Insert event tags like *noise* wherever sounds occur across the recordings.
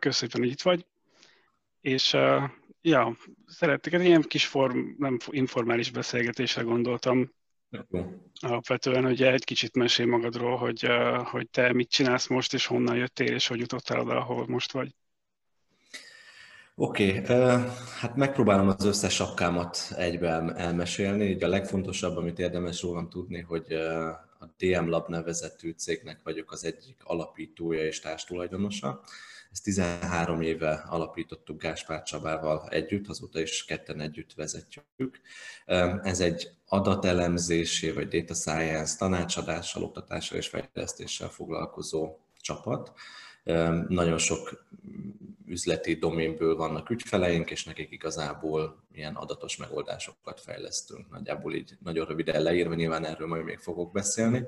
köszönöm, hogy itt vagy. És uh, ja, szerettek egy ilyen kis form, nem informális beszélgetésre gondoltam. Jó. Alapvetően, hogy egy kicsit mesél magadról, hogy, uh, hogy te mit csinálsz most, és honnan jöttél, és hogy jutottál oda, ahol most vagy. Oké, okay, uh, hát megpróbálom az összes sapkámat egybe elmesélni. Így a legfontosabb, amit érdemes rólam tudni, hogy uh, a DM Lab nevezetű cégnek vagyok az egyik alapítója és társtulajdonosa. Ezt 13 éve alapítottuk Gáspár Csabával együtt, azóta is ketten együtt vezetjük. Ez egy adatelemzésé vagy data science tanácsadással, oktatással és fejlesztéssel foglalkozó csapat. Nagyon sok üzleti doménből vannak ügyfeleink, és nekik igazából ilyen adatos megoldásokat fejlesztünk. Nagyjából így nagyon röviden leírva, nyilván erről majd még fogok beszélni.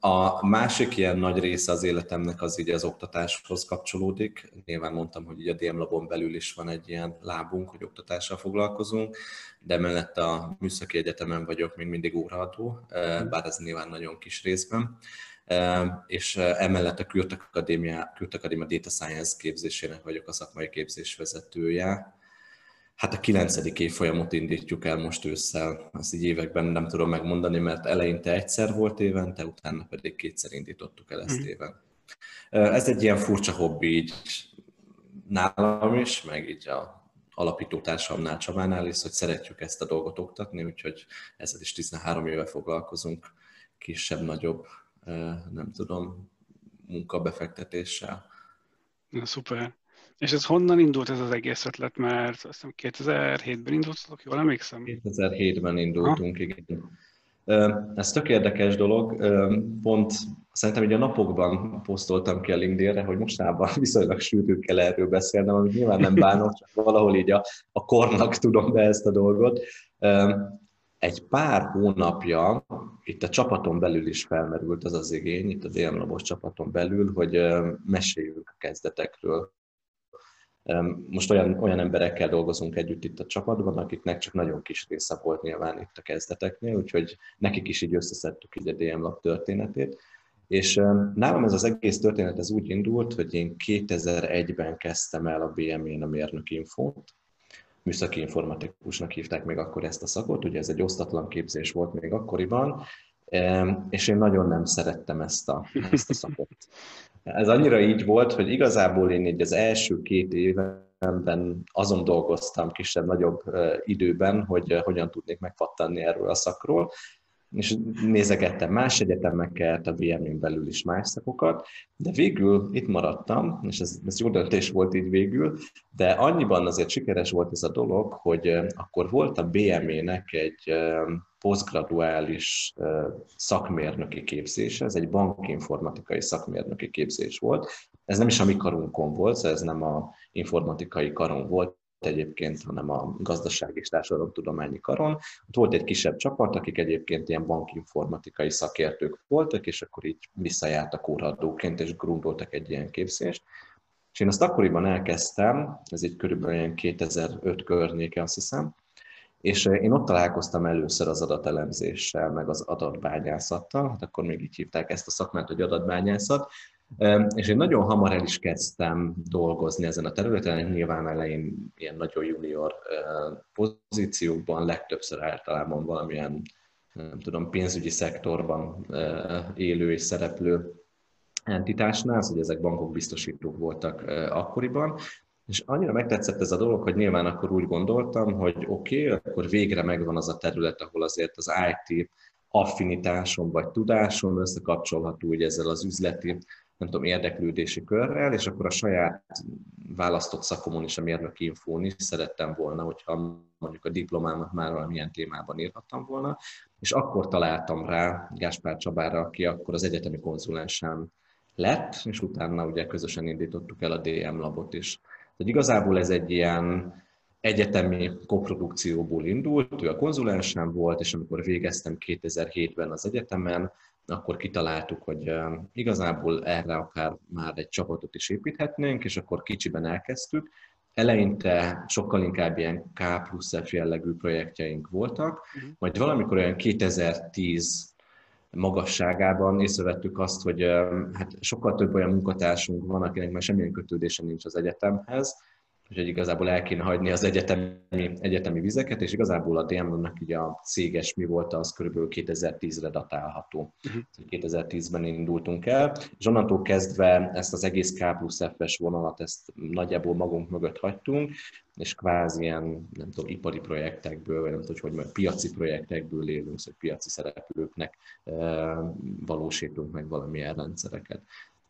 A másik ilyen nagy része az életemnek az így az oktatáshoz kapcsolódik. Nyilván mondtam, hogy így a DM Labon belül is van egy ilyen lábunk, hogy oktatással foglalkozunk, de mellett a Műszaki Egyetemen vagyok még mindig óraadó, bár ez nyilván nagyon kis részben és emellett a Kürt Akadémia, Kürt Akadémia Data Science képzésének vagyok a szakmai képzés vezetője. Hát a kilencedik évfolyamot indítjuk el most ősszel, azt így években nem tudom megmondani, mert eleinte egyszer volt évente, utána pedig kétszer indítottuk el ezt mm. éven. Ez egy ilyen furcsa hobbi így nálam is, meg így a alapító társamnál Csabánál is, hogy szeretjük ezt a dolgot oktatni, úgyhogy ezzel is 13 éve foglalkozunk, kisebb-nagyobb nem tudom, munkabefektetéssel. Na, szuper. És ez honnan indult ez az egész ötlet? Mert azt hiszem 2007-ben indultatok, jól emlékszem? 2007-ben indultunk, ha? igen. Ez tök érdekes dolog. Pont szerintem így a napokban posztoltam ki a LinkedIn-re, hogy mostában *laughs* viszonylag sűrűn kell erről beszélnem, amit nyilván nem bánok, csak valahol így a, a kornak tudom be ezt a dolgot egy pár hónapja itt a csapaton belül is felmerült az az igény, itt a DM csapaton belül, hogy meséljünk a kezdetekről. Most olyan, olyan emberekkel dolgozunk együtt itt a csapatban, akiknek csak nagyon kis része volt nyilván itt a kezdeteknél, úgyhogy nekik is így összeszedtük így a DM Lab történetét. És nálam ez az egész történet ez úgy indult, hogy én 2001-ben kezdtem el a BME-n a mérnök infót, műszaki informatikusnak hívták még akkor ezt a szakot, ugye ez egy osztatlan képzés volt még akkoriban, és én nagyon nem szerettem ezt a, ezt a szakot. Ez annyira így volt, hogy igazából én így az első két évben azon dolgoztam kisebb-nagyobb időben, hogy hogyan tudnék megfattanni erről a szakról, és nézegettem más egyetemeket, a BM-n belül is más szakokat, de végül itt maradtam, és ez, ez jó döntés volt így végül, de annyiban azért sikeres volt ez a dolog, hogy akkor volt a BME-nek egy posztgraduális szakmérnöki képzése, ez egy bankinformatikai szakmérnöki képzés volt. Ez nem is a mi karunkon volt, szóval ez nem a informatikai karon volt, egyébként, hanem a gazdaság és társadalomtudományi karon. Ott volt egy kisebb csapat, akik egyébként ilyen bankinformatikai szakértők voltak, és akkor így visszajártak óraadóként, és grundoltak egy ilyen képzést. És én azt akkoriban elkezdtem, ez egy körülbelül 2005 környéke, azt hiszem, és én ott találkoztam először az adatelemzéssel, meg az adatbányászattal, hát akkor még így hívták ezt a szakmát, hogy adatbányászat, és én nagyon hamar el is kezdtem dolgozni ezen a területen, nyilván elején ilyen nagyon junior pozíciókban, legtöbbször általában valamilyen nem tudom, pénzügyi szektorban élő és szereplő entitásnál, hogy ezek bankok biztosítók voltak akkoriban, és annyira megtetszett ez a dolog, hogy nyilván akkor úgy gondoltam, hogy oké, okay, akkor végre megvan az a terület, ahol azért az IT affinitásom vagy tudásom összekapcsolható ugye ezzel az üzleti nem tudom, érdeklődési körrel, és akkor a saját választott szakomon is, a mérnöki infón is szerettem volna, hogyha mondjuk a diplomámat már valamilyen témában írhattam volna, és akkor találtam rá Gáspár Csabára, aki akkor az egyetemi konzulensem lett, és utána ugye közösen indítottuk el a DM labot is. Tehát igazából ez egy ilyen egyetemi koprodukcióból indult, ő a konzulensem volt, és amikor végeztem 2007-ben az egyetemen, akkor kitaláltuk, hogy igazából erre akár már egy csapatot is építhetnénk, és akkor kicsiben elkezdtük. Eleinte sokkal inkább ilyen K plusz F jellegű projektjeink voltak, uh-huh. majd valamikor olyan 2010 magasságában észrevettük azt, hogy hát sokkal több olyan munkatársunk van, akinek már semmilyen kötődése nincs az egyetemhez, úgyhogy igazából el kéne hagyni az egyetemi, egyetemi vizeket, és igazából a DMV-nak ugye a céges mi volt, az körülbelül 2010-re datálható. Uh-huh. 2010-ben indultunk el, és onnantól kezdve ezt az egész K plusz F-es vonalat, ezt nagyjából magunk mögött hagytunk, és kvázi ilyen, nem tudom, ipari projektekből, vagy nem tudom, hogy majd piaci projektekből élünk, hogy piaci szereplőknek e, valósítunk meg valamilyen rendszereket.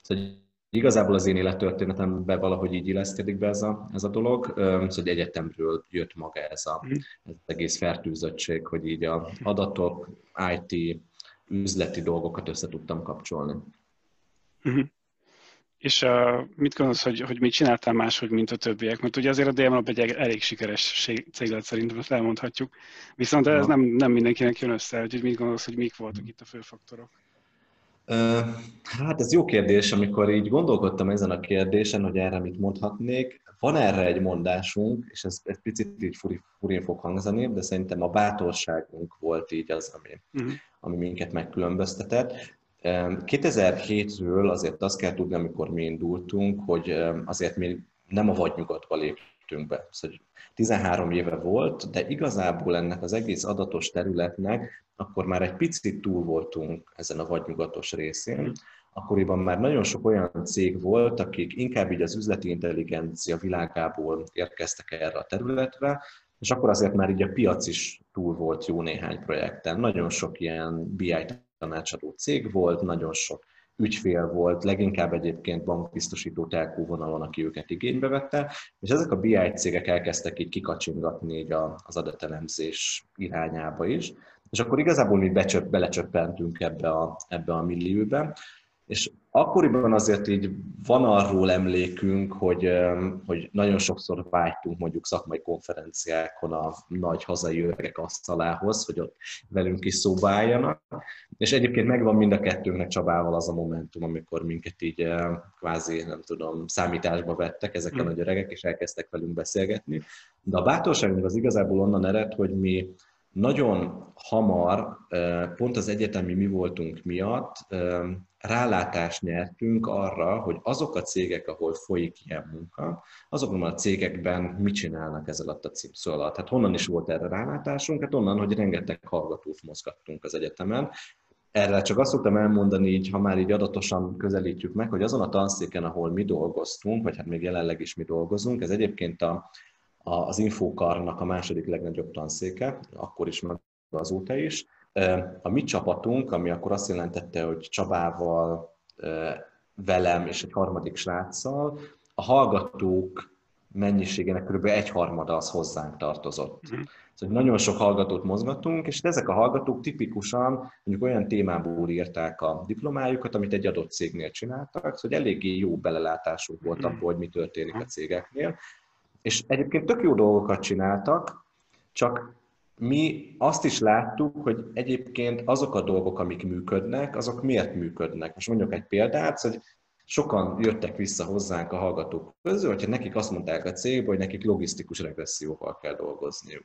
Szóval Igazából az én élettörténetemben valahogy így illeszkedik be ez a, ez a dolog, szóval hogy egyetemről jött maga ez, a, mhm. ez az egész fertőzöttség, hogy így a adatok, IT, üzleti dolgokat össze tudtam kapcsolni. Uh-huh. És uh, mit gondolsz, hogy, hogy mit csináltál máshogy, mint a többiek? Mert ugye azért a DMLab egy elég sikeres céglet szerintem, ezt elmondhatjuk. Viszont ez nem, nem mindenkinek jön össze, úgyhogy mit gondolsz, hogy mik voltak itt a fő faktorok? Hát ez jó kérdés, amikor így gondolkodtam ezen a kérdésen, hogy erre mit mondhatnék. Van erre egy mondásunk, és ez egy picit így furi, furin fog hangzani, de szerintem a bátorságunk volt így az, ami, uh-huh. ami minket megkülönböztetett. 2007-ről azért azt kell tudni, amikor mi indultunk, hogy azért mi nem a vadnyugatba léptünk be. Szóval 13 éve volt, de igazából ennek az egész adatos területnek akkor már egy picit túl voltunk ezen a vadnyugatos részén. Akkoriban már nagyon sok olyan cég volt, akik inkább így az üzleti intelligencia világából érkeztek erre a területre, és akkor azért már így a piac is túl volt jó néhány projekten. Nagyon sok ilyen BI tanácsadó cég volt, nagyon sok ügyfél volt, leginkább egyébként bankbiztosító telkó vonalon, aki őket igénybe vette, és ezek a BI cégek elkezdtek így kikacsingatni így az adatelemzés irányába is, és akkor igazából mi becsöpp, belecsöppentünk ebbe a, ebbe a millióbe, és akkoriban azért így van arról emlékünk, hogy, hogy nagyon sokszor vágytunk mondjuk szakmai konferenciákon a nagy hazai öregek asztalához, hogy ott velünk is szóba álljanak. És egyébként megvan mind a kettőnknek Csabával az a momentum, amikor minket így kvázi, nem tudom, számításba vettek ezek a hmm. nagy öregek, és elkezdtek velünk beszélgetni. De a bátorságunk az igazából onnan ered, hogy mi nagyon hamar, pont az egyetemi mi voltunk miatt, rálátást nyertünk arra, hogy azok a cégek, ahol folyik ilyen munka, azokban a cégekben mit csinálnak ez alatt a címszó alatt. Hát honnan is volt erre rálátásunk? Hát onnan, hogy rengeteg hallgatót mozgattunk az egyetemen. Erre csak azt szoktam elmondani, így, ha már így adatosan közelítjük meg, hogy azon a tanszéken, ahol mi dolgoztunk, vagy hát még jelenleg is mi dolgozunk, ez egyébként a az Infokarnak a második legnagyobb tanszéke, akkor is, meg azóta is. A mi csapatunk, ami akkor azt jelentette, hogy Csabával, velem és egy harmadik sráccal, a hallgatók mennyiségének kb. egy harmada az hozzánk tartozott. Mm. Szóval nagyon sok hallgatót mozgatunk, és ezek a hallgatók tipikusan mondjuk olyan témából írták a diplomájukat, amit egy adott cégnél csináltak, szóval eléggé jó belelátásuk volt mm. abból, hogy mi történik a cégeknél, és egyébként tök jó dolgokat csináltak, csak mi azt is láttuk, hogy egyébként azok a dolgok, amik működnek, azok miért működnek. Most mondjuk egy példát, hogy sokan jöttek vissza hozzánk a hallgatók közül, hogyha nekik azt mondták a cégbe, hogy nekik logisztikus regresszióval kell dolgozniuk.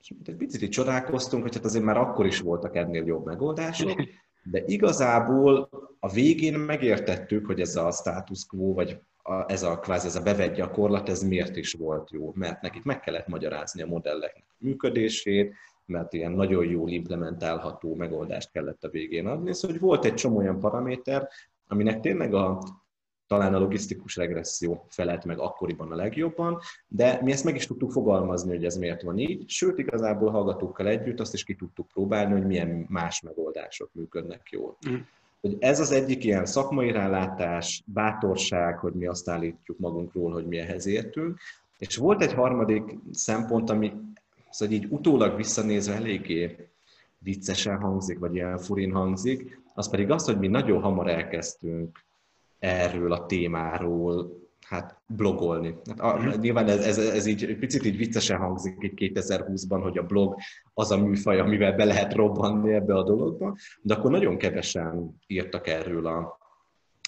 És egy picit csodálkoztunk, hogy hát azért már akkor is voltak ennél jobb megoldások, de igazából a végén megértettük, hogy ez a status quo, vagy a, ez a kvázi ez a bevett gyakorlat, ez miért is volt jó? Mert nekik meg kellett magyarázni a modelleknek működését, mert ilyen nagyon jól implementálható megoldást kellett a végén adni. Szóval hogy volt egy csomó olyan paraméter, aminek tényleg a, talán a logisztikus regresszió felelt meg akkoriban a legjobban, de mi ezt meg is tudtuk fogalmazni, hogy ez miért van így, sőt igazából hallgatókkal együtt azt is ki tudtuk próbálni, hogy milyen más megoldások működnek jól. Mm hogy ez az egyik ilyen szakmai rálátás, bátorság, hogy mi azt állítjuk magunkról, hogy mi ehhez értünk. És volt egy harmadik szempont, ami szóval így utólag visszanézve eléggé viccesen hangzik, vagy ilyen furin hangzik, az pedig az, hogy mi nagyon hamar elkezdtünk erről a témáról hát blogolni. Hát a, mm. Nyilván ez, ez, ez így picit így viccesen hangzik itt 2020-ban, hogy a blog az a műfaj, amivel be lehet robbanni ebbe a dologba, de akkor nagyon kevesen írtak erről a,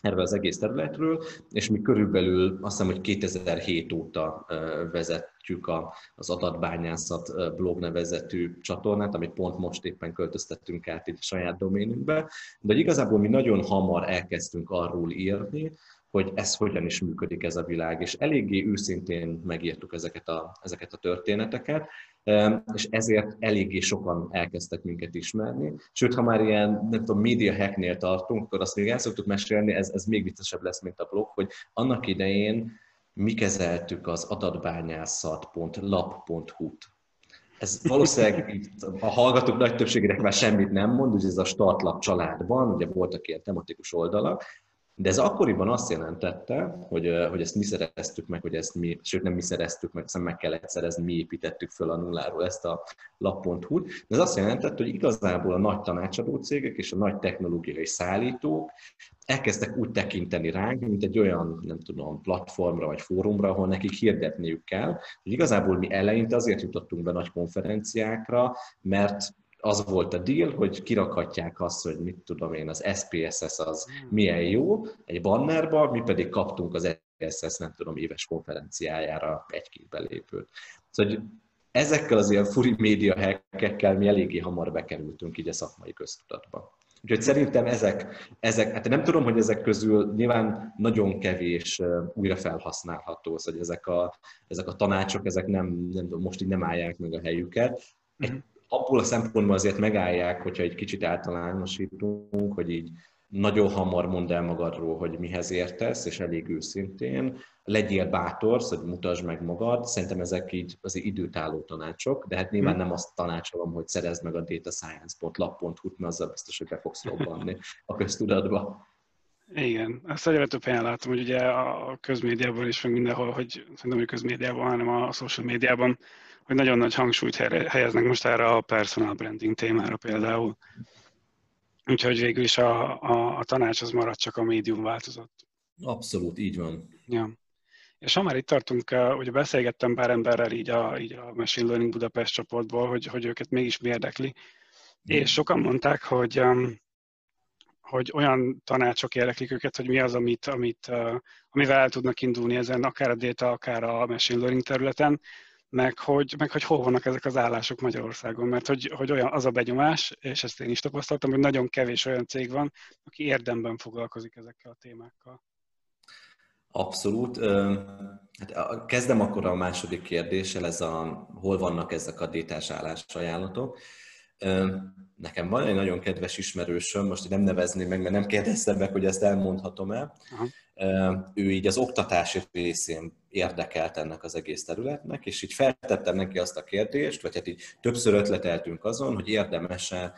erről az egész területről, és mi körülbelül azt hiszem, hogy 2007 óta vezetjük az adatbányászat blog nevezetű csatornát, amit pont most éppen költöztettünk át itt a saját doménünkbe, de igazából mi nagyon hamar elkezdtünk arról írni, hogy ez hogyan is működik ez a világ, és eléggé őszintén megírtuk ezeket a, ezeket a történeteket, és ezért eléggé sokan elkezdtek minket ismerni. Sőt, ha már ilyen, nem tudom, media hacknél tartunk, akkor azt még el szoktuk mesélni, ez, ez még viccesebb lesz, mint a blog, hogy annak idején mi kezeltük az adatbányászat.lab.hu-t. Ez valószínűleg a hallgatók nagy többségének már semmit nem mond, ugye ez a startlap családban, ugye voltak ilyen tematikus oldalak, de ez akkoriban azt jelentette, hogy, hogy ezt mi szereztük meg, hogy ezt mi, sőt nem mi szereztük meg, hiszen meg kellett szerezni, mi építettük föl a nulláról ezt a lap.hu-t. De ez azt jelentette, hogy igazából a nagy tanácsadó cégek és a nagy technológiai szállítók elkezdtek úgy tekinteni ránk, mint egy olyan, nem tudom, platformra vagy fórumra, ahol nekik hirdetniük kell. Hogy igazából mi eleinte azért jutottunk be nagy konferenciákra, mert az volt a deal, hogy kirakhatják azt, hogy mit tudom én, az SPSS az hmm. milyen jó egy bannerba, mi pedig kaptunk az SPSS, nem tudom, éves konferenciájára egy-két belépőt. Szóval hogy ezekkel az ilyen furi média hackekkel mi eléggé hamar bekerültünk így a szakmai köztudatba. Úgyhogy szerintem ezek, ezek, hát nem tudom, hogy ezek közül nyilván nagyon kevés újra felhasználható, szóval ezek a, ezek a tanácsok, ezek nem, nem tudom, most így nem állják meg a helyüket. Egy mhm abból a szempontból azért megállják, hogyha egy kicsit általánosítunk, hogy így nagyon hamar mondd el magadról, hogy mihez értesz, és elég őszintén. Legyél bátor, hogy mutasd meg magad. Szerintem ezek így az időtálló tanácsok, de hát nyilván nem azt tanácsolom, hogy szerezd meg a datascience.lab.hu-t, mert azzal biztos, hogy be fogsz robbanni a köztudatba. Igen, ezt egyre több helyen látom, hogy ugye a közmédiában is, meg mindenhol, hogy szerintem, hogy közmédiában, hanem a social médiában hogy nagyon nagy hangsúlyt helyeznek most erre a personal branding témára például. Úgyhogy végül is a, a, a tanács az marad, csak a médium változott. Abszolút, így van. Ja. És ha már itt tartunk, uh, ugye beszélgettem pár emberrel így a, így a Machine Learning Budapest csoportból, hogy, hogy őket mégis mi érdekli. Mm. És sokan mondták, hogy, hogy olyan tanácsok érdeklik őket, hogy mi az, amit, amit, uh, amivel el tudnak indulni ezen, akár a data, akár a machine learning területen, meg hogy, meg hogy hol vannak ezek az állások Magyarországon, mert hogy, hogy olyan az a benyomás, és ezt én is tapasztaltam, hogy nagyon kevés olyan cég van, aki érdemben foglalkozik ezekkel a témákkal. Abszolút. Hát kezdem akkor a második kérdéssel, ez a, hol vannak ezek a détás állásajánlatok. Nekem van egy nagyon kedves ismerősöm, most nem nevezném meg, mert nem kérdeztem meg, hogy ezt elmondhatom-e. Aha. Ő így az oktatási részén érdekelt ennek az egész területnek, és így feltettem neki azt a kérdést, vagy hát így többször ötleteltünk azon, hogy érdemese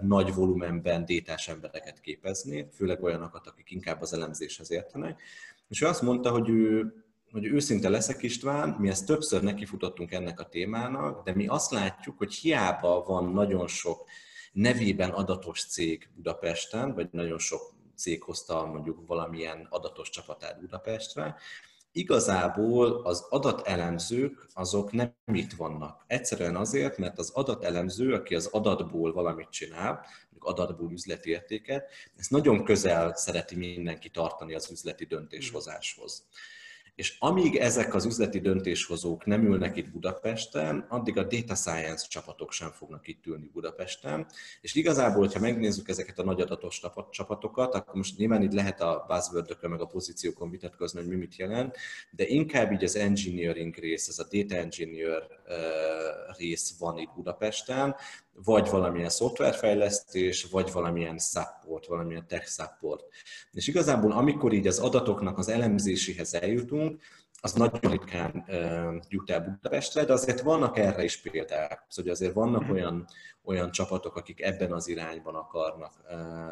nagy volumenben détás embereket képezni, főleg olyanokat, akik inkább az elemzéshez értenek. És ő azt mondta, hogy ő hogy őszinte leszek István, mi ezt többször nekifutottunk ennek a témának, de mi azt látjuk, hogy hiába van nagyon sok nevében adatos cég Budapesten, vagy nagyon sok cég hozta mondjuk valamilyen adatos csapatát Budapestre, igazából az adatelemzők azok nem itt vannak. Egyszerűen azért, mert az adatelemző, aki az adatból valamit csinál, adatból üzleti értéket, ezt nagyon közel szereti mindenki tartani az üzleti döntéshozáshoz. És amíg ezek az üzleti döntéshozók nem ülnek itt Budapesten, addig a data science csapatok sem fognak itt ülni Budapesten. És igazából, hogyha megnézzük ezeket a nagy adatos csapatokat, akkor most nyilván itt lehet a buzzword meg a pozíciókon vitatkozni, hogy mi mit jelent, de inkább így az engineering rész, ez a data engineer rész van itt Budapesten, vagy valamilyen szoftverfejlesztés, vagy valamilyen support, valamilyen tech support. És igazából amikor így az adatoknak az elemzéséhez eljutunk, az nagyon ritkán jut el Budapestre, de azért vannak erre is példák. Szóval azért vannak mhm. olyan, olyan csapatok, akik ebben az irányban akarnak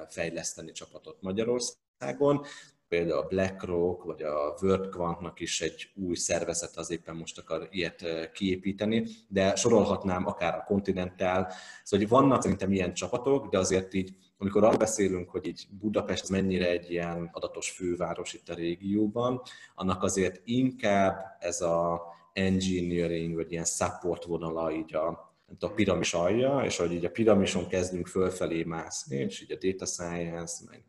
fejleszteni csapatot Magyarországon például a BlackRock vagy a WorldQuantnak is egy új szervezet az éppen most akar ilyet kiépíteni, de sorolhatnám akár a Continental, szóval hogy vannak szerintem ilyen csapatok, de azért így, amikor arról beszélünk, hogy így Budapest mennyire egy ilyen adatos főváros itt a régióban, annak azért inkább ez a engineering, vagy ilyen support vonala így a, a piramis alja, és hogy így a piramison kezdünk fölfelé mászni, és így a data science, meg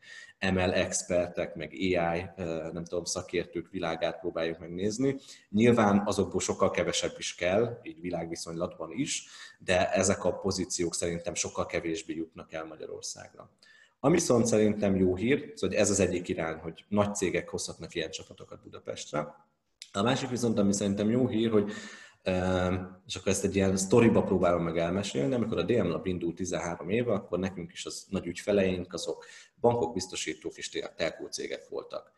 ML expertek, meg AI, nem tudom, szakértők világát próbáljuk megnézni. Nyilván azokból sokkal kevesebb is kell, így világviszonylatban is, de ezek a pozíciók szerintem sokkal kevésbé jutnak el Magyarországra. Ami viszont szerintem jó hír, hogy ez az egyik irány, hogy nagy cégek hozhatnak ilyen csapatokat Budapestre. A másik viszont, ami szerintem jó hír, hogy és akkor ezt egy ilyen sztoriba próbálom meg elmesélni, amikor a DM Lab indult 13 éve, akkor nekünk is az nagy ügyfeleink, azok bankok, biztosítók és telkó cégek voltak.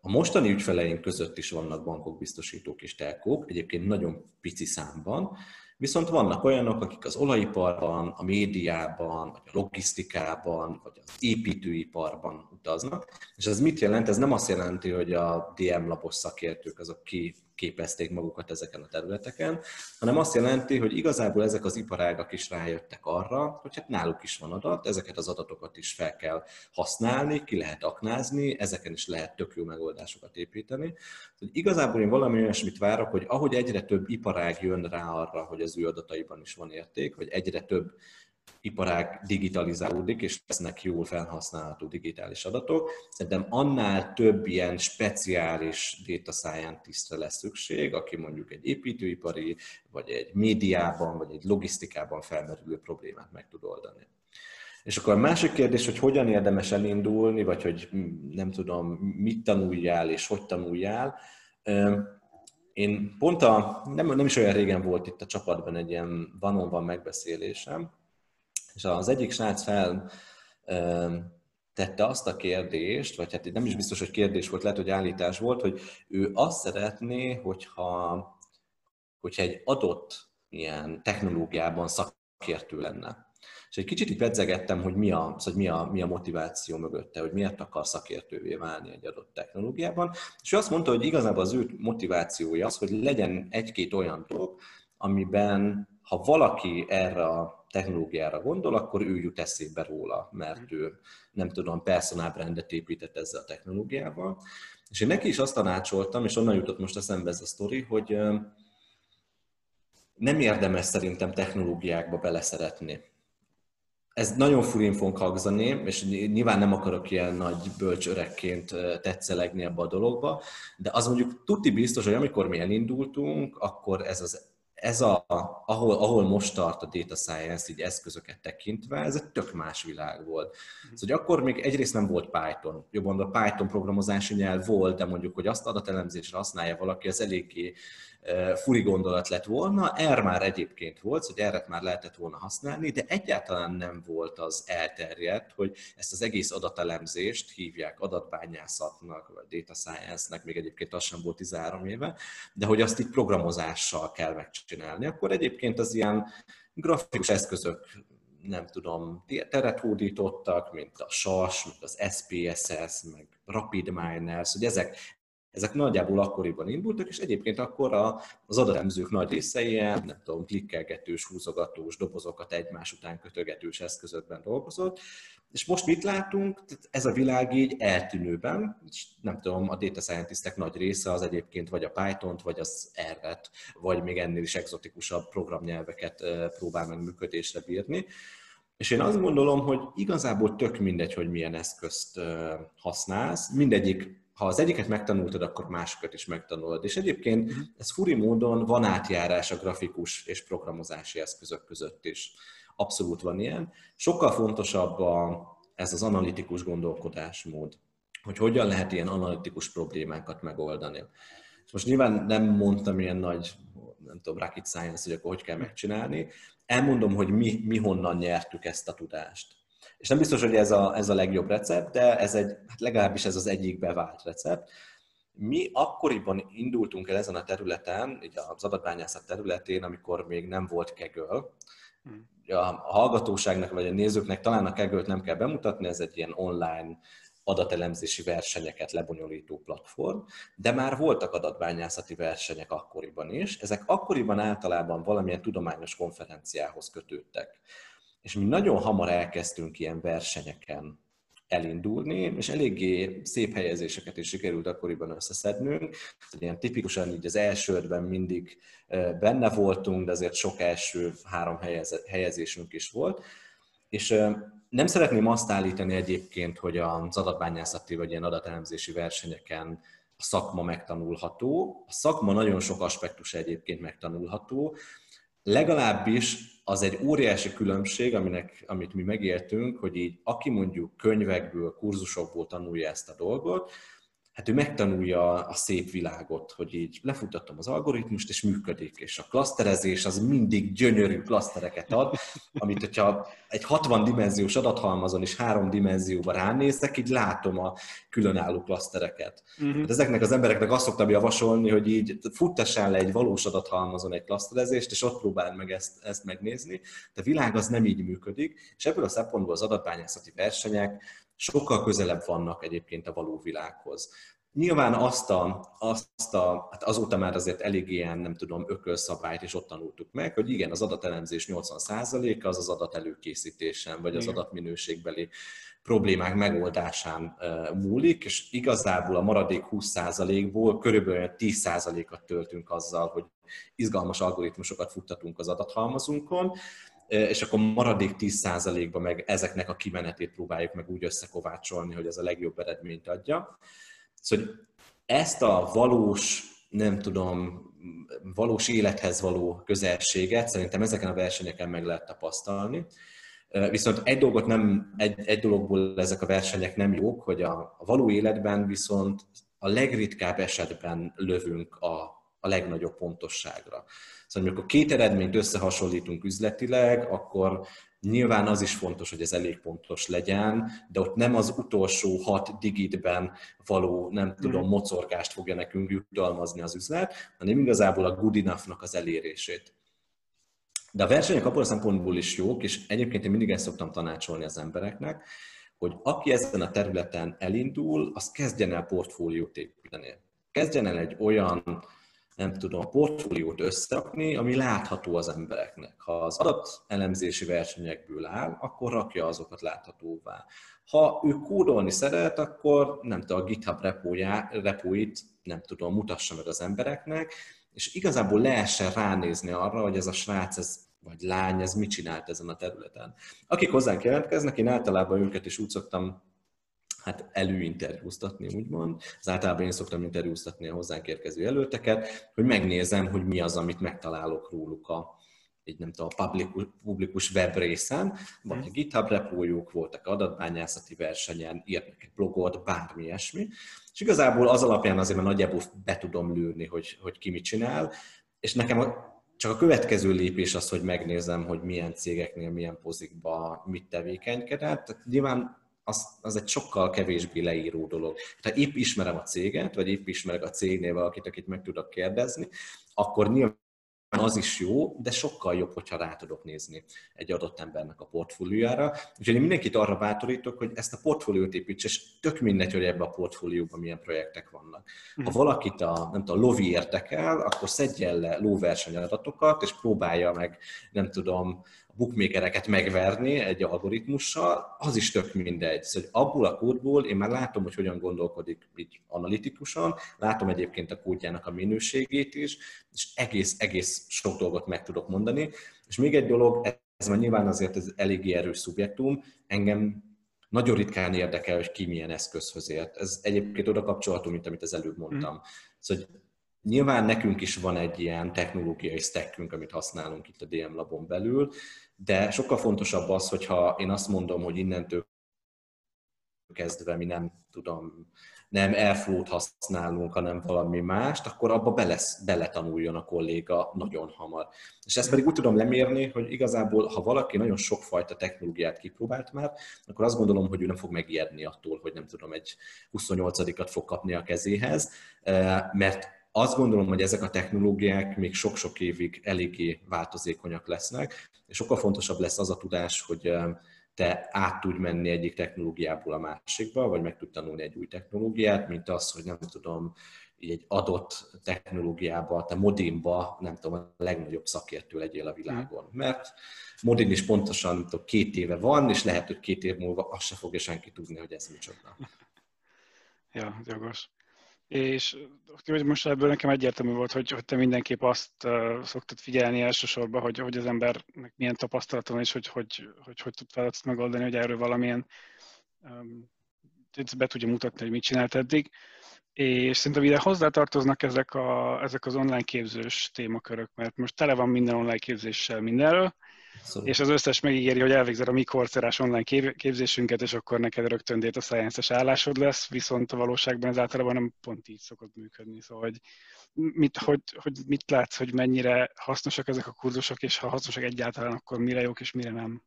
A mostani ügyfeleink között is vannak bankok, biztosítók és telkók, egyébként nagyon pici számban, Viszont vannak olyanok, akik az olajiparban, a médiában, vagy a logisztikában, vagy az építőiparban utaznak. És ez mit jelent? Ez nem azt jelenti, hogy a DM lapos szakértők azok ki képezték magukat ezeken a területeken, hanem azt jelenti, hogy igazából ezek az iparágak is rájöttek arra, hogy hát náluk is van adat, ezeket az adatokat is fel kell használni, ki lehet aknázni, ezeken is lehet tök jó megoldásokat építeni. Hogy igazából én valami olyasmit várok, hogy ahogy egyre több iparág jön rá arra, hogy az ő adataiban is van érték, vagy egyre több iparág digitalizálódik, és lesznek jól felhasználható digitális adatok. Szerintem annál több ilyen speciális data scientistre lesz szükség, aki mondjuk egy építőipari, vagy egy médiában, vagy egy logisztikában felmerülő problémát meg tud oldani. És akkor a másik kérdés, hogy hogyan érdemes elindulni, vagy hogy nem tudom, mit tanuljál és hogy tanuljál. Én pont a, nem, nem is olyan régen volt itt a csapatban egy ilyen van megbeszélésem, és az egyik srác fel tette azt a kérdést, vagy hát nem is biztos, hogy kérdés volt, lehet, hogy állítás volt, hogy ő azt szeretné, hogyha, hogyha egy adott ilyen technológiában szakértő lenne. És egy kicsit itt pedzegettem, hogy mi a, hogy mi a, mi a motiváció mögötte, hogy miért akar szakértővé válni egy adott technológiában. És ő azt mondta, hogy igazából az ő motivációja az, hogy legyen egy-két olyan dolog, amiben ha valaki erre a technológiára gondol, akkor ő jut eszébe róla, mert ő, nem tudom, personal brandet épített ezzel a technológiával. És én neki is azt tanácsoltam, és onnan jutott most eszembe ez a sztori, hogy nem érdemes szerintem technológiákba beleszeretni. Ez nagyon furin fog hangzani, és nyilván nem akarok ilyen nagy bölcsörekként tetszelegni ebbe a dologba, de az mondjuk tuti biztos, hogy amikor mi elindultunk, akkor ez az ez a, ahol, ahol most tart a data science így eszközöket tekintve, ez egy tök más világ volt. Szóval, hogy akkor még egyrészt nem volt Python. Jobban a Python programozási nyelv volt, de mondjuk, hogy azt adatelemzésre használja valaki, az eléggé furi gondolat lett volna, er már egyébként volt, hogy erre már lehetett volna használni, de egyáltalán nem volt az elterjedt, hogy ezt az egész adatelemzést hívják adatbányászatnak, vagy data science-nek, még egyébként az sem volt 13 éve, de hogy azt így programozással kell megcsinálni. Akkor egyébként az ilyen grafikus eszközök nem tudom, teret hódítottak, mint a SAS, mint az SPSS, meg Rapid Miners, hogy ezek ezek nagyjából akkoriban indultak, és egyébként akkor az adatemzők nagy része ilyen, nem tudom, klikkelgetős, húzogatós, dobozokat egymás után kötögetős eszközökben dolgozott, és most mit látunk? Ez a világ így eltűnőben, és nem tudom, a data scientistek nagy része az egyébként vagy a Python-t, vagy az R-et, vagy még ennél is exotikusabb programnyelveket próbál meg működésre bírni. És én azt gondolom, hogy igazából tök mindegy, hogy milyen eszközt használsz, mindegyik ha az egyiket megtanultad, akkor másokat is megtanulod. És egyébként mhm. ez furi módon van átjárás a grafikus és programozási eszközök között is. Abszolút van ilyen. Sokkal fontosabb a, ez az analitikus gondolkodásmód, hogy hogyan lehet ilyen analitikus problémákat megoldani. És most nyilván nem mondtam ilyen nagy, nem tudom, rocket science, hogy akkor hogy kell megcsinálni. Elmondom, hogy mi, mi honnan nyertük ezt a tudást. És nem biztos, hogy ez a, ez a legjobb recept, de ez egy, hát legalábbis ez az egyik bevált recept. Mi akkoriban indultunk el ezen a területen, így az adatbányászat területén, amikor még nem volt kegöl. Hmm. A hallgatóságnak vagy a nézőknek talán a kegölt nem kell bemutatni, ez egy ilyen online adatelemzési versenyeket lebonyolító platform, de már voltak adatbányászati versenyek akkoriban is. Ezek akkoriban általában valamilyen tudományos konferenciához kötődtek. És mi nagyon hamar elkezdtünk ilyen versenyeken elindulni, és eléggé szép helyezéseket is sikerült akkoriban összeszednünk. Ilyen tipikusan így az első ötben mindig benne voltunk, de azért sok első három helyezésünk is volt. És nem szeretném azt állítani egyébként, hogy az adatbányászati vagy ilyen adatelemzési versenyeken a szakma megtanulható. A szakma nagyon sok aspektus egyébként megtanulható, legalábbis az egy óriási különbség, aminek, amit mi megértünk, hogy így aki mondjuk könyvekből, kurzusokból tanulja ezt a dolgot, hát ő megtanulja a szép világot, hogy így lefutottam az algoritmust, és működik, és a klaszterezés az mindig gyönyörű klasztereket ad, amit hogyha egy 60 dimenziós adathalmazon is három dimenzióban ránézek, így látom a különálló klasztereket. Uh-huh. Hát ezeknek az embereknek azt szoktam javasolni, hogy így futtassál le egy valós adathalmazon egy klaszterezést, és ott próbáld meg ezt, ezt megnézni. De a világ az nem így működik, és ebből a szempontból az adatbányászati versenyek sokkal közelebb vannak egyébként a való világhoz. Nyilván azt a, azt a, hát azóta már azért elég ilyen, nem tudom, ökölszabályt is ott tanultuk meg, hogy igen, az adatelemzés 80%-a az az adat előkészítésen, vagy az adatminőségbeli problémák megoldásán múlik, és igazából a maradék 20%-ból körülbelül 10%-at töltünk azzal, hogy izgalmas algoritmusokat futtatunk az adathalmazunkon, és akkor maradék 10%-ban meg ezeknek a kimenetét próbáljuk meg úgy összekovácsolni, hogy ez a legjobb eredményt adja. Szóval ezt a valós, nem tudom, valós élethez való közelséget szerintem ezeken a versenyeken meg lehet tapasztalni. Viszont egy dolgot nem, egy, egy dologból ezek a versenyek nem jók, hogy a, a való életben viszont a legritkább esetben lövünk a, a legnagyobb pontosságra. Szóval amikor két eredményt összehasonlítunk üzletileg, akkor Nyilván az is fontos, hogy ez elég pontos legyen, de ott nem az utolsó hat digitben való, nem tudom, mhm. mocorgást fogja nekünk jutalmazni az üzlet, hanem igazából a good enough-nak az elérését. De a versenyek abból a szempontból is jók, és egyébként én mindig ezt szoktam tanácsolni az embereknek, hogy aki ezen a területen elindul, az kezdjen el portfóliót építeni. Kezdjen el egy olyan nem tudom, a portfóliót összerakni, ami látható az embereknek. Ha az adatelemzési versenyekből áll, akkor rakja azokat láthatóvá. Ha ő kódolni szeret, akkor nem tudom, a GitHub repójá, repóit nem tudom, mutassa meg az embereknek, és igazából lehessen ránézni arra, hogy ez a srác, ez, vagy lány, ez mit csinált ezen a területen. Akik hozzánk jelentkeznek, én általában őket is úgy szoktam hát előinterjúztatni, úgymond. Az általában én szoktam interjúztatni a hozzánk érkező jelölteket, hogy megnézem, hogy mi az, amit megtalálok róluk a, egy nem tudom, a publikus, publikus web részen, vagy a GitHub repójuk, voltak adatbányászati versenyen, írnak egy blogot, bármi ilyesmi. És igazából az alapján azért már nagyjából be tudom lőni, hogy, hogy ki mit csinál, és nekem a, csak a következő lépés az, hogy megnézem, hogy milyen cégeknél, milyen pozikba mit tevékenykedett. Tehát nyilván az, az egy sokkal kevésbé leíró dolog. Ha épp ismerem a céget, vagy épp ismerek a cégnél valakit, akit meg tudok kérdezni, akkor nyilván az is jó, de sokkal jobb, hogyha rá tudok nézni egy adott embernek a portfóliójára. Úgyhogy én mindenkit arra bátorítok, hogy ezt a portfóliót építs, és tök mindegy, hogy ebben a portfólióban milyen projektek vannak. Ha mhm. valakit a, nem tudom, lovi érdekel, akkor szedjen le lóversenyadatokat, és próbálja meg, nem tudom, bookmakereket megverni egy algoritmussal, az is tök mindegy. Szóval abból a kódból én már látom, hogy hogyan gondolkodik így analitikusan, látom egyébként a kódjának a minőségét is, és egész, egész sok dolgot meg tudok mondani. És még egy dolog, ez már nyilván azért ez eléggé erős szubjektum, engem nagyon ritkán érdekel, hogy ki milyen eszközhöz ért. Ez egyébként oda kapcsolható, mint amit az előbb mondtam. Mm. Szóval Nyilván nekünk is van egy ilyen technológiai stackünk, amit használunk itt a DM Labon belül, de sokkal fontosabb az, hogyha én azt mondom, hogy innentől kezdve mi nem tudom, nem airflow használunk, hanem valami mást, akkor abba bele, beletanuljon a kolléga nagyon hamar. És ezt pedig úgy tudom lemérni, hogy igazából, ha valaki nagyon sokfajta technológiát kipróbált már, akkor azt gondolom, hogy ő nem fog megijedni attól, hogy nem tudom, egy 28-at fog kapni a kezéhez, eh, mert azt gondolom, hogy ezek a technológiák még sok-sok évig eléggé változékonyak lesznek, és sokkal fontosabb lesz az a tudás, hogy te át tudj menni egyik technológiából a másikba, vagy meg tudj tanulni egy új technológiát, mint az, hogy nem tudom, így egy adott technológiába, te modinba, nem tudom, a legnagyobb szakértő legyél a világon. Mert modin is pontosan tudom, két éve van, és lehet, hogy két év múlva azt se fogja senki tudni, hogy ez micsoda. *laughs* Ja, jogos. És most ebből nekem egyértelmű volt, hogy, hogy te mindenképp azt uh, szoktad figyelni elsősorban, hogy, hogy az embernek milyen tapasztalata van, és hogy hogy, hogy, hogy tud feladatot megoldani, hogy erről valamilyen um, be tudja mutatni, hogy mit csinált eddig. És szerintem ide hozzátartoznak ezek, a, ezek az online képzős témakörök, mert most tele van minden online képzéssel mindenről, Szóval. És az összes megígéri, hogy elvégzed a mi korszerás online képzésünket, és akkor neked rögtön data science-es állásod lesz, viszont a valóságban ez általában nem pont így szokott működni. Szóval, hogy mit, hogy, hogy mit látsz, hogy mennyire hasznosak ezek a kurzusok, és ha hasznosak egyáltalán, akkor mire jók és mire nem?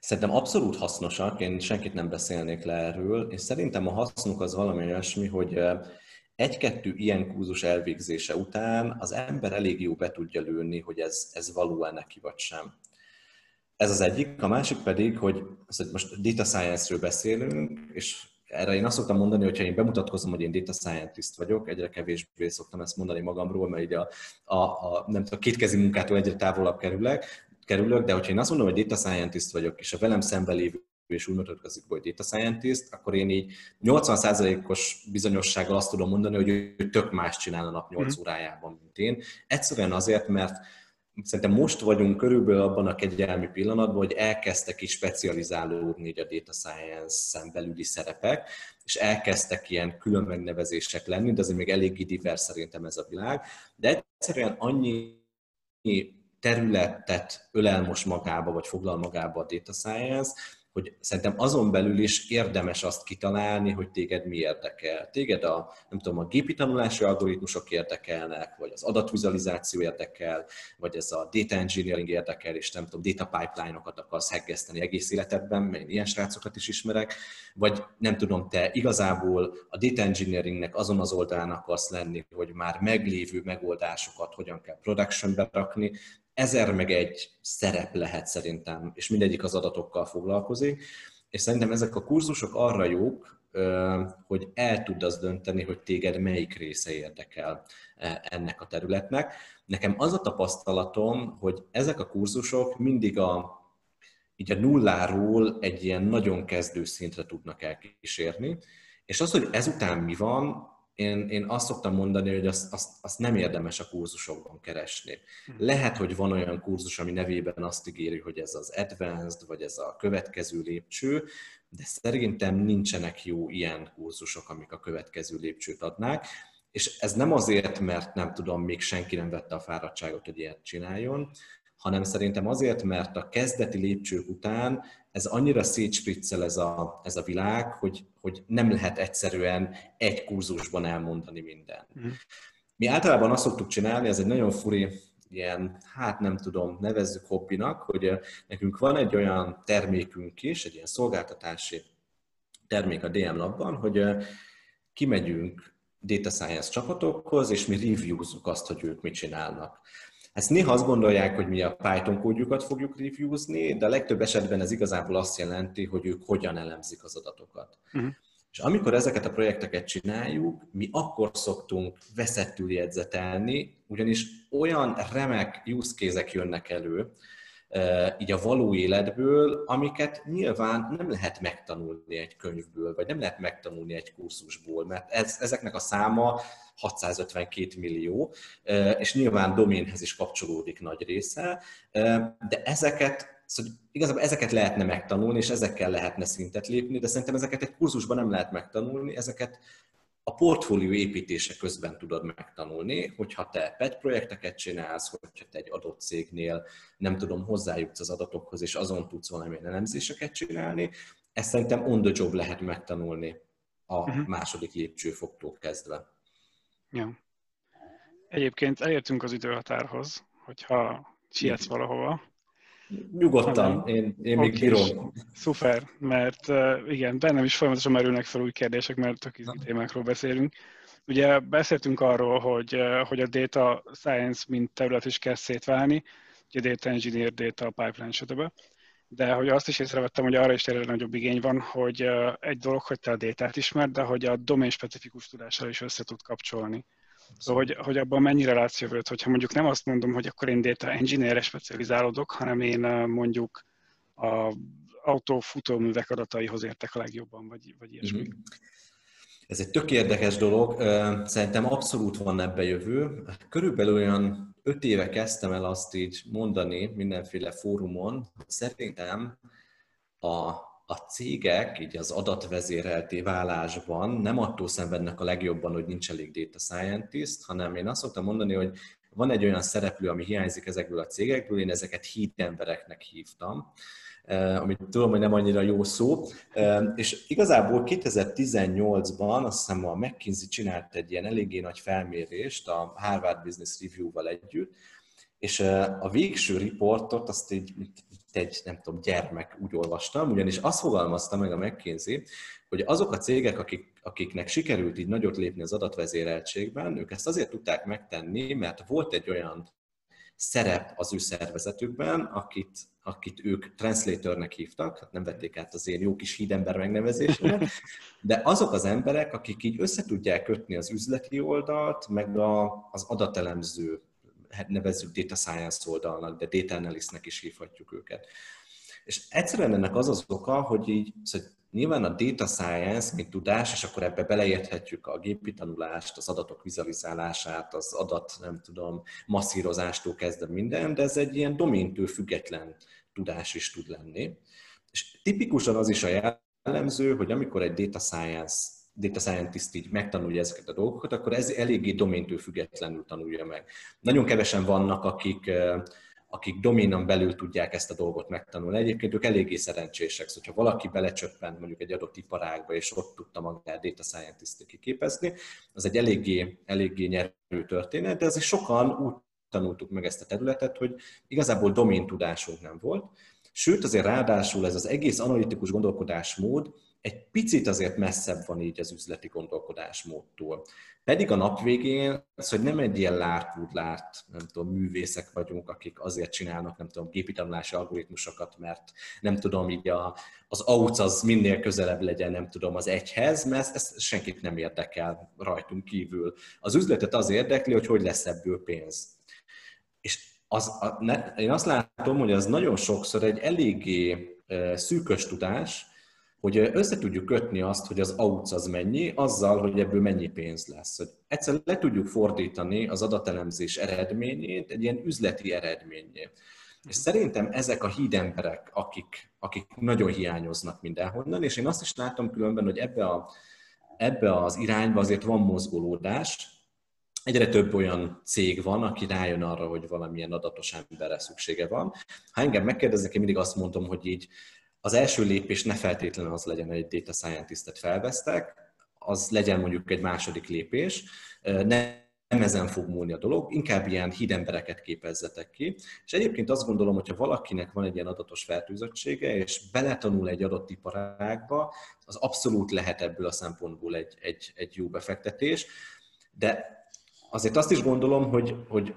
Szerintem abszolút hasznosak, én senkit nem beszélnék le erről, és szerintem a hasznuk az valami olyasmi, hogy egy-kettő ilyen kurzus elvégzése után az ember elég jó be tudja lőni, hogy ez, ez való-e neki vagy sem. Ez az egyik, a másik pedig, hogy, hogy most data science-ről beszélünk, és erre én azt szoktam mondani, hogyha én bemutatkozom, hogy én data scientist vagyok, egyre kevésbé szoktam ezt mondani magamról, mert így a, a, a, nem tudom, a kétkezi munkától egyre távolabb kerülek, kerülök, de hogyha én azt mondom, hogy data scientist vagyok, és a velem szembe lévő és úgy mutatkozik, hogy data scientist, akkor én így 80%-os bizonyossággal azt tudom mondani, hogy ő tök más csinál a nap 8 mm. órájában, mint én. Egyszerűen azért, mert szerintem most vagyunk körülbelül abban a kegyelmi pillanatban, hogy elkezdtek is specializálódni a data science belüli szerepek, és elkezdtek ilyen külön megnevezések lenni, de azért még eléggé divers szerintem ez a világ. De egyszerűen annyi területet ölel most magába, vagy foglal magába a data science, hogy szerintem azon belül is érdemes azt kitalálni, hogy téged mi érdekel. Téged a, nem tudom, a gépi tanulási algoritmusok érdekelnek, vagy az adatvizualizáció érdekel, vagy ez a data engineering érdekel, és nem tudom, data pipeline-okat akarsz heggeszteni egész életedben, mert én ilyen srácokat is ismerek, vagy nem tudom, te igazából a data engineeringnek azon az oldalán akarsz lenni, hogy már meglévő megoldásokat hogyan kell productionbe rakni, ezer meg egy szerep lehet szerintem, és mindegyik az adatokkal foglalkozik, és szerintem ezek a kurzusok arra jók, hogy el tud az dönteni, hogy téged melyik része érdekel ennek a területnek. Nekem az a tapasztalatom, hogy ezek a kurzusok mindig a, így a nulláról egy ilyen nagyon kezdő szintre tudnak elkísérni, és az, hogy ezután mi van, én, én azt szoktam mondani, hogy azt, azt, azt nem érdemes a kurzusokban keresni. Hm. Lehet, hogy van olyan kurzus, ami nevében azt ígéri, hogy ez az advanced, vagy ez a következő lépcső, de szerintem nincsenek jó ilyen kurzusok, amik a következő lépcsőt adnák. És ez nem azért, mert nem tudom, még senki nem vette a fáradtságot, hogy ilyet csináljon, hanem szerintem azért, mert a kezdeti lépcsők után ez annyira szétspriccel ez a, ez a világ, hogy, hogy nem lehet egyszerűen egy kurzusban elmondani mindent. Mm. Mi általában azt szoktuk csinálni, ez egy nagyon furi ilyen, hát nem tudom, nevezzük hobbinak, hogy nekünk van egy olyan termékünk is, egy ilyen szolgáltatási termék a DM labban, hogy kimegyünk data science csapatokhoz, és mi reviewzzuk azt, hogy ők mit csinálnak. Ezt néha azt gondolják, hogy mi a Python kódjukat fogjuk reviewzni, de a legtöbb esetben ez igazából azt jelenti, hogy ők hogyan elemzik az adatokat. Uh-huh. És amikor ezeket a projekteket csináljuk, mi akkor szoktunk veszettül jegyzetelni, ugyanis olyan remek use jönnek elő, így a való életből, amiket nyilván nem lehet megtanulni egy könyvből, vagy nem lehet megtanulni egy kurzusból, mert ez, ezeknek a száma 652 millió, és nyilván doménhez is kapcsolódik nagy része, de ezeket Szóval igazából ezeket lehetne megtanulni, és ezekkel lehetne szintet lépni, de szerintem ezeket egy kurzusban nem lehet megtanulni, ezeket a portfólió építése közben tudod megtanulni, hogyha te pet projekteket csinálsz, hogyha te egy adott cégnél nem tudom, hozzájutsz az adatokhoz, és azon tudsz valamilyen elemzéseket csinálni, ezt szerintem on the job lehet megtanulni a uh-huh. második lépcsőfoktól kezdve. Ja. Egyébként elértünk az időhatárhoz, hogyha sietsz valahova. Nyugodtan, én, én még bírom. Szuper, mert igen, bennem is folyamatosan merülnek fel új kérdések, mert tök témákról beszélünk. Ugye beszéltünk arról, hogy, hogy a data science mint terület is kezd szétválni, ugye data engineer, data pipeline, stb. de hogy azt is észrevettem, hogy arra is egyre nagyobb igény van, hogy egy dolog, hogy te a détát ismerd, de hogy a domain specifikus tudással is össze tud kapcsolni. Szóval, hogy, hogy abban mennyi reláció volt, hogyha mondjuk nem azt mondom, hogy akkor én data engineer specializálódok, hanem én mondjuk a autófutóművek adataihoz értek a legjobban, vagy, vagy ilyesmi. Mm-hmm. Ez egy tök érdekes dolog, szerintem abszolút van ebbe jövő. Körülbelül olyan öt éve kezdtem el azt így mondani mindenféle fórumon, szerintem a, a cégek így az adatvezérelté válásban nem attól szenvednek a legjobban, hogy nincs elég data scientist, hanem én azt szoktam mondani, hogy van egy olyan szereplő, ami hiányzik ezekből a cégekből, én ezeket híd embereknek hívtam, amit tudom, hogy nem annyira jó szó. És igazából 2018-ban azt hiszem a McKinsey csinált egy ilyen eléggé nagy felmérést a Harvard Business Review-val együtt, és a végső riportot azt így egy, nem tudom, gyermek úgy olvastam, ugyanis azt fogalmazta meg a McKinsey, hogy azok a cégek, akik, akiknek sikerült így nagyot lépni az adatvezéreltségben, ők ezt azért tudták megtenni, mert volt egy olyan szerep az ő szervezetükben, akit, akit ők translatornek hívtak, hát nem vették át az én jó kis hídember megnevezésemet, de azok az emberek, akik így össze tudják kötni az üzleti oldalt, meg a, az adatelemző, hát nevezzük data science oldalnak, de data analystnek is hívhatjuk őket. És egyszerűen ennek az az oka, hogy így, szóval Nyilván a data science, mint tudás, és akkor ebbe beleérthetjük a gépi tanulást, az adatok vizualizálását, az adat, nem tudom, masszírozástól kezdve minden, de ez egy ilyen doméntől független tudás is tud lenni. És tipikusan az is a jellemző, hogy amikor egy data science data scientist így megtanulja ezeket a dolgokat, akkor ez eléggé doméntől függetlenül tanulja meg. Nagyon kevesen vannak, akik akik dominan belül tudják ezt a dolgot megtanulni. Egyébként ők eléggé szerencsések, szóval ha valaki belecsöppent mondjuk egy adott iparágba, és ott tudta magát data scientist kiképezni, az egy eléggé, eléggé nyerő történet, de azért sokan úgy tanultuk meg ezt a területet, hogy igazából domén tudásunk nem volt. Sőt, azért ráadásul ez az egész analitikus gondolkodásmód egy picit azért messzebb van így az üzleti gondolkodásmódtól. Pedig a nap végén az, hogy nem egy ilyen lárt, nem tudom, művészek vagyunk, akik azért csinálnak, nem tudom, gépi tanulási algoritmusokat, mert nem tudom, így a, az AUC az minél közelebb legyen, nem tudom, az egyhez, mert ezt, senkit nem érdekel rajtunk kívül. Az üzletet az érdekli, hogy hogy lesz ebből pénz. És az, a, ne, én azt látom, hogy az nagyon sokszor egy eléggé szűkös tudás, hogy össze tudjuk kötni azt, hogy az AUC az mennyi, azzal, hogy ebből mennyi pénz lesz. Hogy egyszer le tudjuk fordítani az adatelemzés eredményét egy ilyen üzleti eredményé. És szerintem ezek a hídemberek, akik, akik nagyon hiányoznak mindenhonnan, és én azt is látom különben, hogy ebbe, a, ebbe az irányba azért van mozgolódás, egyre több olyan cég van, aki rájön arra, hogy valamilyen adatos emberre szüksége van. Ha engem megkérdeznek, én mindig azt mondom, hogy így az első lépés ne feltétlenül az legyen, hogy egy data scientist-et felvesztek, az legyen mondjuk egy második lépés, ne nem ezen fog múlni a dolog, inkább ilyen hídembereket képezzetek ki. És egyébként azt gondolom, hogyha valakinek van egy ilyen adatos fertőzöttsége, és beletanul egy adott iparágba, az abszolút lehet ebből a szempontból egy, egy, egy jó befektetés. De azért azt is gondolom, hogy, hogy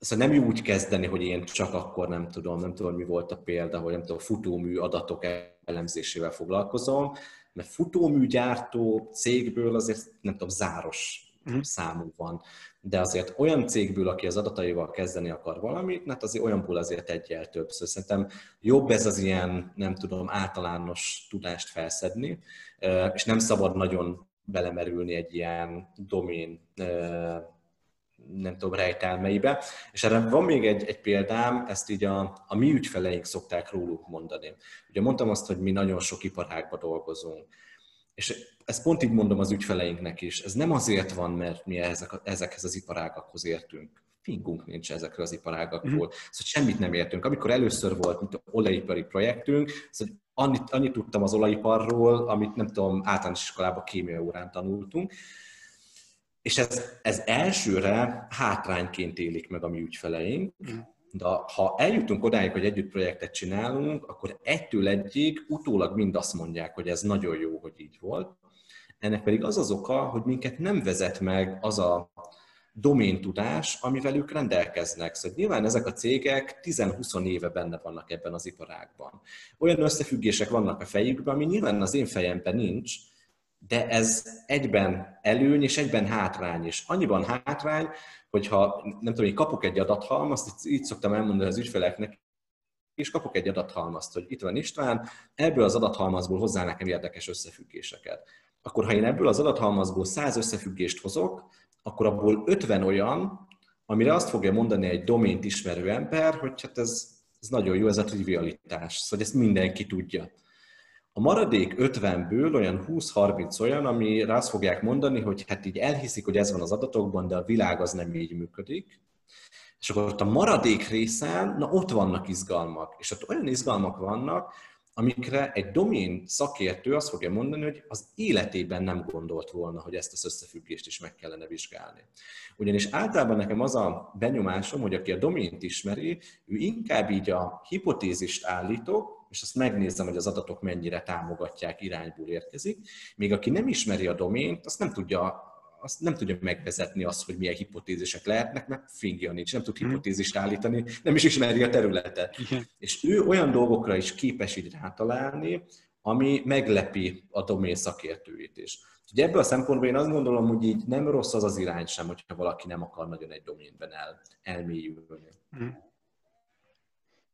Szóval nem jó úgy kezdeni, hogy én csak akkor nem tudom, nem tudom, mi volt a példa, hogy nem tudom, futómű adatok elemzésével foglalkozom, mert futóműgyártó cégből azért nem tudom, záros uh-huh. számú van. De azért olyan cégből, aki az adataival kezdeni akar valamit, hát azért olyanból azért egyel több. Szóval szerintem jobb ez az ilyen, nem tudom, általános tudást felszedni, és nem szabad nagyon belemerülni egy ilyen domén nem tudom, rejtelmeibe. És erre van még egy, egy példám, ezt így a, a mi ügyfeleink szokták róluk mondani. Ugye mondtam azt, hogy mi nagyon sok iparágban dolgozunk. És ezt pont így mondom az ügyfeleinknek is. Ez nem azért van, mert mi ezek, ezekhez az iparágakhoz értünk. Fingunk nincs ezekről az iparágakról. Mm-hmm. Szóval semmit nem értünk. Amikor először volt mint olajipari projektünk, szóval annyit, annyit tudtam az olajiparról, amit nem tudom, általános iskolában kémia órán tanultunk, és ez, ez elsőre hátrányként élik meg a mi ügyfeleink, de ha eljutunk odáig, hogy együtt projektet csinálunk, akkor egytől egyig utólag mind azt mondják, hogy ez nagyon jó, hogy így volt. Ennek pedig az az oka, hogy minket nem vezet meg az a, doméntudás, amivel ők rendelkeznek. Szóval nyilván ezek a cégek 10-20 éve benne vannak ebben az iparágban. Olyan összefüggések vannak a fejükben, ami nyilván az én fejemben nincs, de ez egyben előny és egyben hátrány is. Annyiban hátrány, hogyha nem tudom, hogy kapok egy adathalmazt, így szoktam elmondani az ügyfeleknek, és kapok egy adathalmazt, hogy itt van István, ebből az adathalmazból hozzá nekem érdekes összefüggéseket. Akkor ha én ebből az adathalmazból 100 összefüggést hozok, akkor abból 50 olyan, amire azt fogja mondani egy domént ismerő ember, hogy hát ez, ez nagyon jó, ez a trivialitás, szóval ezt mindenki tudja. A maradék 50-ből olyan 20-30 olyan, ami azt fogják mondani, hogy hát így elhiszik, hogy ez van az adatokban, de a világ az nem így működik. És akkor ott a maradék részen, na ott vannak izgalmak. És ott olyan izgalmak vannak, amikre egy domén szakértő azt fogja mondani, hogy az életében nem gondolt volna, hogy ezt az összefüggést is meg kellene vizsgálni. Ugyanis általában nekem az a benyomásom, hogy aki a domént ismeri, ő inkább így a hipotézist állítok, és azt megnézem, hogy az adatok mennyire támogatják, irányból érkezik, még aki nem ismeri a domént, azt nem tudja azt nem tudja megvezetni azt, hogy milyen hipotézisek lehetnek, mert fingja nincs, nem tud mhm. hipotézist állítani, nem is ismeri a területet. Igen. És ő olyan dolgokra is képes így rátalálni, ami meglepi a domén szakértőit is. Ugye ebből a szempontból én azt gondolom, hogy így nem rossz az az irány sem, hogyha valaki nem akar nagyon egy doménben el, elmélyülni. Mm.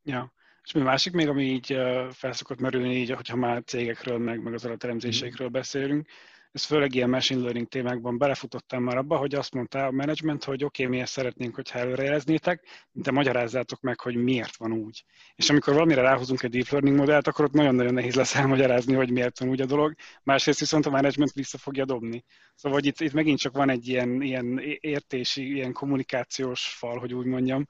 Ja. És mi másik még, ami így felszokott merülni, így, hogyha már cégekről, meg, meg az adateremzésekről beszélünk, ez főleg ilyen machine learning témákban belefutottam már abba, hogy azt mondta a management, hogy oké, okay, mi ezt szeretnénk, hogyha előrejeleznétek, de magyarázzátok meg, hogy miért van úgy. És amikor valamire ráhozunk egy deep learning modellt, akkor ott nagyon-nagyon nehéz lesz elmagyarázni, hogy miért van úgy a dolog. Másrészt viszont a management vissza fogja dobni. Szóval hogy itt, itt megint csak van egy ilyen, ilyen értési, ilyen kommunikációs fal, hogy úgy mondjam,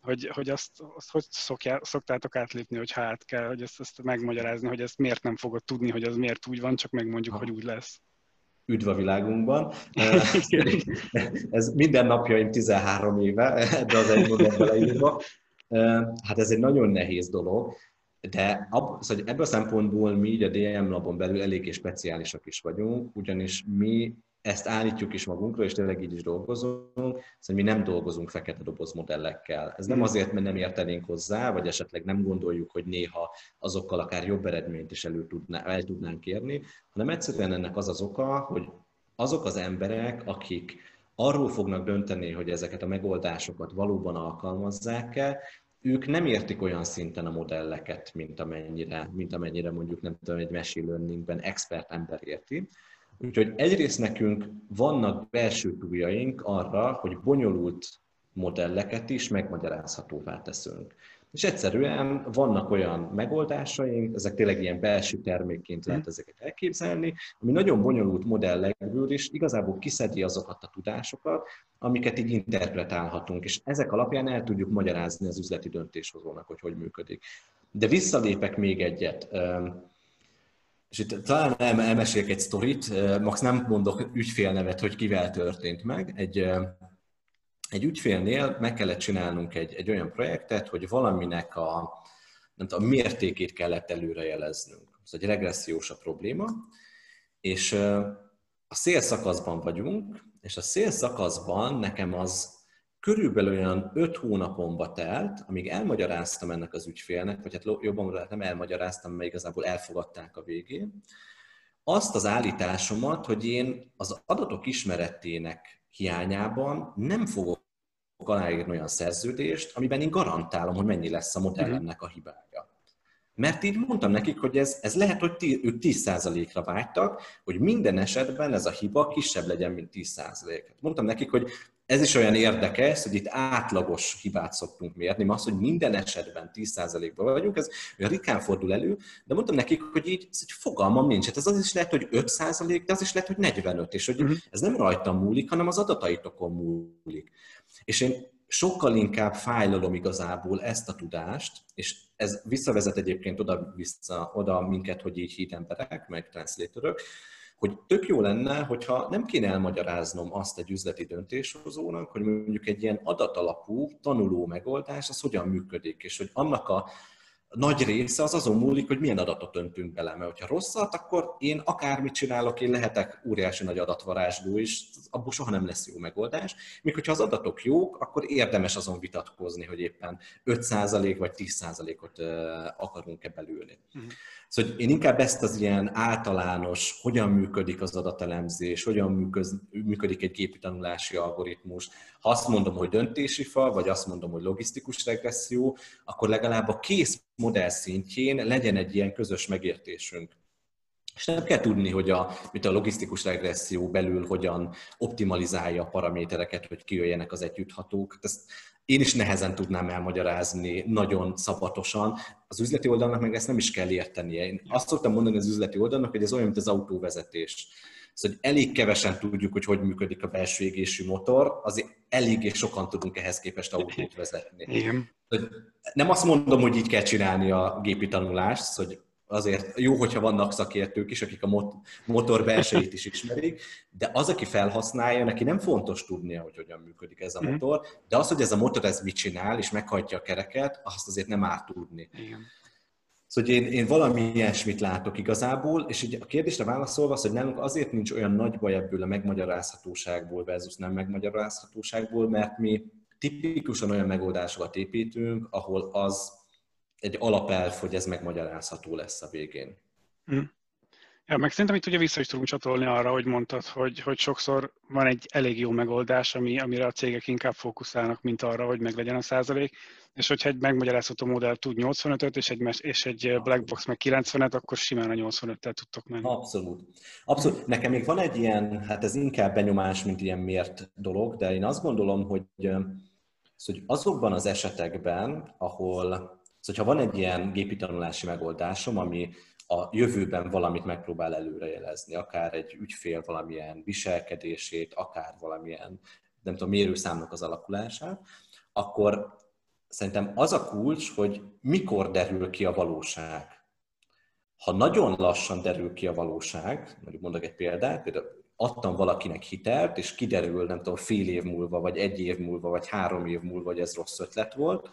hogy, hogy azt, azt hogy szokjá, szoktátok átlépni, hogy hát kell, hogy ezt, ezt megmagyarázni, hogy ezt miért nem fogod tudni, hogy az miért úgy van, csak megmondjuk, ha. hogy úgy lesz üdv a világunkban. *laughs* ez minden napjaim 13 éve, de az egy modellbe leírva. Hát ez egy nagyon nehéz dolog, de ab, szóval ebből a szempontból mi így a DM labon belül eléggé speciálisak is vagyunk, ugyanis mi ezt állítjuk is magunkról, és tényleg így is dolgozunk, szóval mi nem dolgozunk fekete doboz modellekkel. Ez nem hmm. azért, mert nem értenénk hozzá, vagy esetleg nem gondoljuk, hogy néha azokkal akár jobb eredményt is elő tudná, el tudnánk érni, hanem egyszerűen ennek az az oka, hogy azok az emberek, akik arról fognak dönteni, hogy ezeket a megoldásokat valóban alkalmazzák-e, ők nem értik olyan szinten a modelleket, mint amennyire, mint amennyire mondjuk nem tudom, egy machine learningben expert ember érti. Úgyhogy egyrészt nekünk vannak belső túljaink arra, hogy bonyolult modelleket is megmagyarázhatóvá teszünk. És egyszerűen vannak olyan megoldásaink, ezek tényleg ilyen belső termékként lehet mhm. ezeket elképzelni, ami nagyon bonyolult modellekből is igazából kiszedi azokat a tudásokat, amiket így interpretálhatunk, és ezek alapján el tudjuk magyarázni az üzleti döntéshozónak, hogy hogy működik. De visszalépek még egyet. És itt talán elmesélek egy sztorit, max nem mondok ügyfélnevet, hogy kivel történt meg. Egy egy ügyfélnél meg kellett csinálnunk egy, egy olyan projektet, hogy valaminek a, nem tudom, a mértékét kellett előrejeleznünk. Ez egy regressziós a probléma, és a szélszakaszban vagyunk, és a szélszakaszban nekem az körülbelül olyan öt hónapomba telt, amíg elmagyaráztam ennek az ügyfélnek, vagy hát jobban mondani, nem elmagyaráztam, mert igazából elfogadták a végén, azt az állításomat, hogy én az adatok ismeretének hiányában nem fogok aláírni olyan szerződést, amiben én garantálom, hogy mennyi lesz a modellemnek a hibája. Mert így mondtam nekik, hogy ez, ez lehet, hogy tí, ők 10%-ra vágytak, hogy minden esetben ez a hiba kisebb legyen, mint 10%. Mondtam nekik, hogy ez is olyan érdekes, hogy itt átlagos hibát szoktunk mérni, mert az, hogy minden esetben 10%-ban vagyunk, ez olyan rikán fordul elő, de mondtam nekik, hogy így hogy fogalmam nincs. Hát ez az is lehet, hogy 5%, de az is lehet, hogy 45, és hogy uh-huh. ez nem rajtam múlik, hanem az adataitokon múlik. És én sokkal inkább fájlalom igazából ezt a tudást, és ez visszavezet egyébként oda, vissza, oda minket, hogy így hit emberek, meg translatorok, hogy tök jó lenne, hogyha nem kéne elmagyaráznom azt egy üzleti döntéshozónak, hogy mondjuk egy ilyen adatalapú tanuló megoldás, az hogyan működik, és hogy annak a nagy része az azon múlik, hogy milyen adatot öntünk bele. Mert hogyha rosszat, akkor én akármit csinálok, én lehetek óriási nagy adatvarázsló is, abból soha nem lesz jó megoldás. Míg hogyha az adatok jók, akkor érdemes azon vitatkozni, hogy éppen 5% vagy 10%-ot akarunk-e belülni. Uh-huh. Szóval én inkább ezt az ilyen általános, hogyan működik az adatelemzés, hogyan működik egy gépi tanulási algoritmus. Ha azt mondom, hogy döntési fal, vagy azt mondom, hogy logisztikus regresszió, akkor legalább a kész modell szintjén legyen egy ilyen közös megértésünk. És nem kell tudni, hogy a, mint a logisztikus regresszió belül hogyan optimalizálja a paramétereket, hogy kijöjjenek az együtthatók. Ezt én is nehezen tudnám elmagyarázni nagyon szabatosan. Az üzleti oldalnak meg ezt nem is kell értenie. Én azt szoktam mondani az üzleti oldalnak, hogy ez olyan, mint az autóvezetés. Szóval hogy elég kevesen tudjuk, hogy hogy működik a belső égésű motor, azért elég és sokan tudunk ehhez képest autót vezetni. Igen. Nem azt mondom, hogy így kell csinálni a gépi tanulást, hogy azért jó, hogyha vannak szakértők is, akik a motor belsejét is ismerik, de az, aki felhasználja, neki nem fontos tudnia, hogy hogyan működik ez a mhm. motor, de az, hogy ez a motor ez mit csinál, és meghajtja a kereket, azt azért nem árt tudni. Igen. Szóval én, én valami ilyesmit látok igazából, és ugye a kérdésre válaszolva az, hogy nálunk azért nincs olyan nagy baj ebből a megmagyarázhatóságból versus nem megmagyarázhatóságból, mert mi tipikusan olyan megoldásokat építünk, ahol az egy alapelv, hogy ez megmagyarázható lesz a végén. Hm. Ja, meg szerintem itt ugye vissza is tudunk csatolni arra, hogy mondtad, hogy, hogy sokszor van egy elég jó megoldás, ami, amire a cégek inkább fókuszálnak, mint arra, hogy meglegyen a százalék, és hogyha egy megmagyarázható modell tud 85-öt, és egy, és egy black box meg 90-et, akkor simán a 85-tel tudtok menni. Abszolút. Abszolút. Nekem még van egy ilyen, hát ez inkább benyomás, mint ilyen mért dolog, de én azt gondolom, hogy, hogy azokban az esetekben, ahol Szóval, ha van egy ilyen gépi tanulási megoldásom, ami a jövőben valamit megpróbál előrejelezni, akár egy ügyfél valamilyen viselkedését, akár valamilyen, nem tudom, mérőszámnak az alakulását, akkor szerintem az a kulcs, hogy mikor derül ki a valóság. Ha nagyon lassan derül ki a valóság, mondjuk mondok egy példát, például adtam valakinek hitelt, és kiderül, nem tudom, fél év múlva, vagy egy év múlva, vagy három év múlva, hogy ez rossz ötlet volt,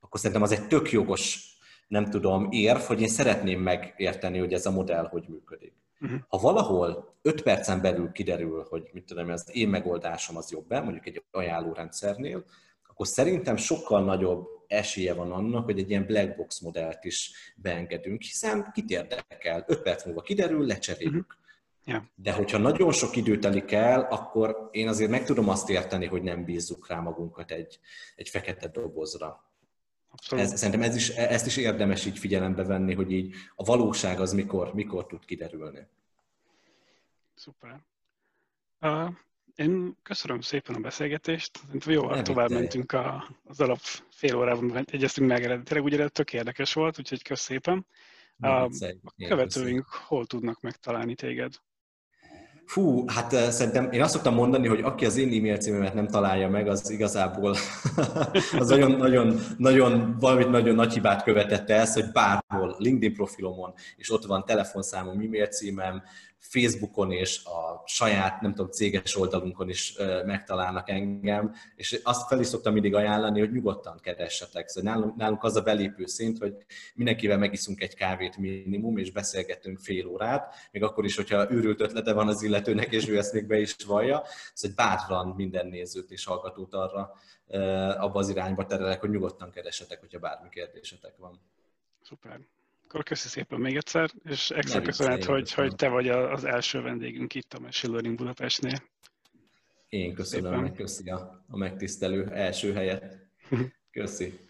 akkor szerintem az egy tök jogos, nem tudom, érv, hogy én szeretném megérteni, hogy ez a modell hogy működik. Uh-huh. Ha valahol 5 percen belül kiderül, hogy mit tudom, az én megoldásom az jobb, mondjuk egy ajánlórendszernél, akkor szerintem sokkal nagyobb esélye van annak, hogy egy ilyen black box modellt is beengedünk, hiszen kit érdekel, 5 perc múlva kiderül, lecseréljük. Uh-huh. Yeah. De hogyha nagyon sok idő telik el, akkor én azért meg tudom azt érteni, hogy nem bízzuk rá magunkat egy, egy fekete dobozra. Ez, szerintem ez is, ezt is érdemes így figyelembe venni, hogy így a valóság az mikor, mikor tud kiderülni. Szuper. Uh, én köszönöm szépen a beszélgetést. Jó, tovább mentünk a, az alap fél órában, egyeztünk meg eredetileg, ugye tök érdekes volt, úgyhogy kösz szépen. Uh, a követőink hol tudnak megtalálni téged? Fú, hát uh, szerintem én azt szoktam mondani, hogy aki az én e-mail címemet nem találja meg, az igazából *laughs* az nagyon, nagyon, nagyon, valamit nagyon nagy hibát követette ezt, hogy bárhol LinkedIn profilomon, és ott van telefonszámom, e-mail címem, Facebookon és a saját, nem tudom, céges oldalunkon is megtalálnak engem, és azt fel is szoktam mindig ajánlani, hogy nyugodtan keressetek. Szóval nálunk, nálunk az a belépő szint, hogy mindenkivel megiszunk egy kávét minimum, és beszélgetünk fél órát, még akkor is, hogyha őrült ötlete van az illetőnek, és ő ezt még be is vallja. Szóval bátran minden nézőt és hallgatót arra abba az irányba terelek, hogy nyugodtan keresetek, hogyha bármi kérdésetek van. Szuper. Akkor köszi szépen még egyszer, és extra köszönet, hogy, hogy te vagy az első vendégünk itt a Machine Learning Budapestnél. Én köszönöm, meg köszi a, a megtisztelő első helyet. *laughs* Köszi.